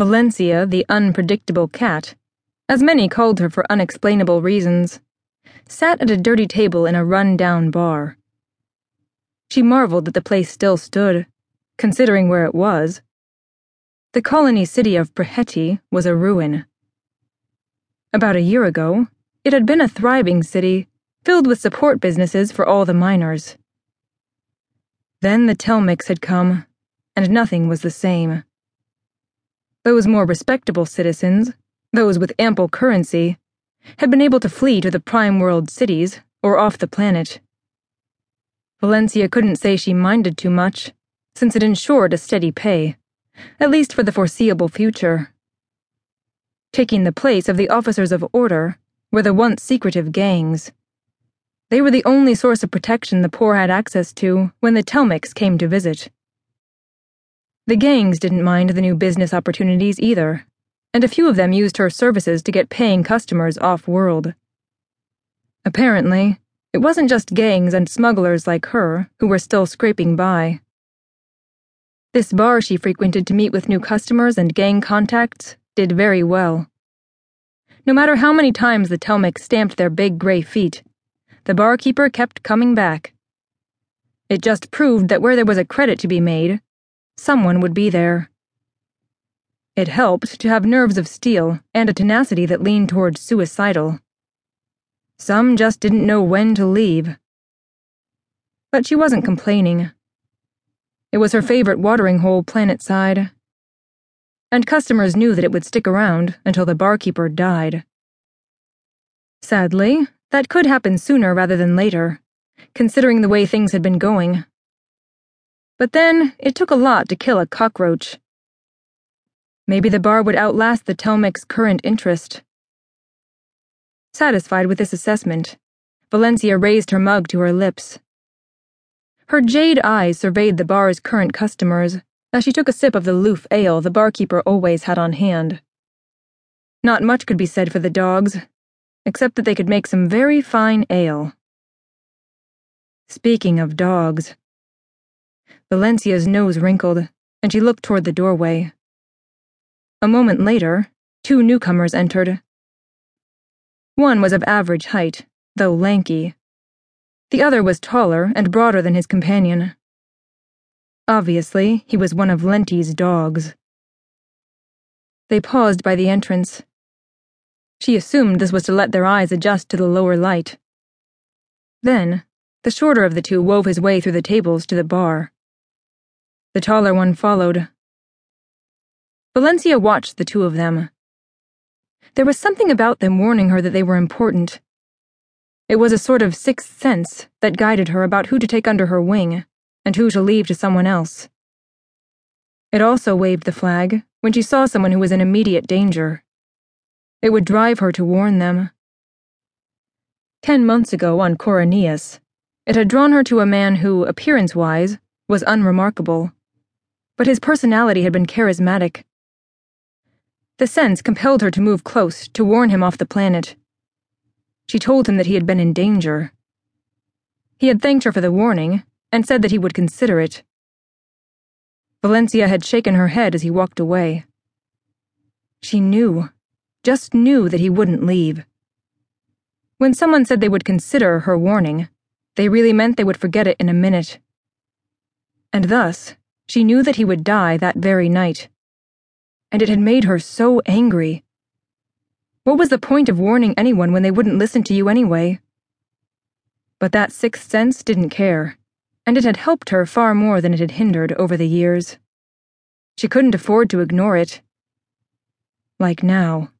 Valencia, the unpredictable cat, as many called her for unexplainable reasons, sat at a dirty table in a run down bar. She marveled that the place still stood, considering where it was. The colony city of Praheti was a ruin. About a year ago, it had been a thriving city filled with support businesses for all the miners. Then the Telmix had come, and nothing was the same. Those more respectable citizens, those with ample currency, had been able to flee to the prime world cities or off the planet. Valencia couldn't say she minded too much, since it ensured a steady pay, at least for the foreseeable future. Taking the place of the officers of order were the once secretive gangs. They were the only source of protection the poor had access to when the Telmix came to visit. The gangs didn't mind the new business opportunities either, and a few of them used her services to get paying customers off world. Apparently, it wasn't just gangs and smugglers like her who were still scraping by. This bar she frequented to meet with new customers and gang contacts did very well. No matter how many times the Telmix stamped their big gray feet, the barkeeper kept coming back. It just proved that where there was a credit to be made, someone would be there. It helped to have nerves of steel and a tenacity that leaned toward suicidal. Some just didn't know when to leave. But she wasn't complaining. It was her favorite watering hole planetside. And customers knew that it would stick around until the barkeeper died. Sadly, that could happen sooner rather than later, considering the way things had been going. But then, it took a lot to kill a cockroach. Maybe the bar would outlast the Telmix current interest. Satisfied with this assessment, Valencia raised her mug to her lips. Her jade eyes surveyed the bar's current customers as she took a sip of the loof ale the barkeeper always had on hand. Not much could be said for the dogs, except that they could make some very fine ale. Speaking of dogs, Valencia's nose wrinkled, and she looked toward the doorway. A moment later, two newcomers entered. One was of average height, though lanky. The other was taller and broader than his companion. Obviously, he was one of Lenti's dogs. They paused by the entrance, she assumed this was to let their eyes adjust to the lower light. Then, the shorter of the two wove his way through the tables to the bar. The taller one followed. Valencia watched the two of them. There was something about them warning her that they were important. It was a sort of sixth sense that guided her about who to take under her wing and who to leave to someone else. It also waved the flag when she saw someone who was in immediate danger. It would drive her to warn them. Ten months ago on Coronius, it had drawn her to a man who, appearance wise, was unremarkable. But his personality had been charismatic. The sense compelled her to move close to warn him off the planet. She told him that he had been in danger. He had thanked her for the warning and said that he would consider it. Valencia had shaken her head as he walked away. She knew just knew that he wouldn't leave. When someone said they would consider her warning, they really meant they would forget it in a minute. And thus, she knew that he would die that very night. And it had made her so angry. What was the point of warning anyone when they wouldn't listen to you anyway? But that sixth sense didn't care, and it had helped her far more than it had hindered over the years. She couldn't afford to ignore it. Like now.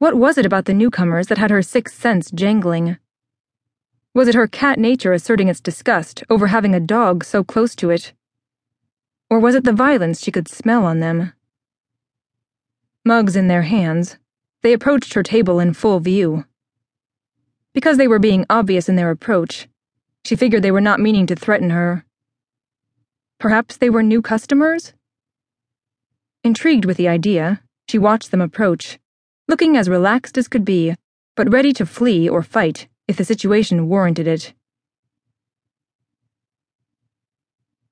What was it about the newcomers that had her sixth sense jangling? Was it her cat nature asserting its disgust over having a dog so close to it? Or was it the violence she could smell on them? Mugs in their hands, they approached her table in full view. Because they were being obvious in their approach, she figured they were not meaning to threaten her. Perhaps they were new customers? Intrigued with the idea, she watched them approach looking as relaxed as could be, but ready to flee or fight if the situation warranted it.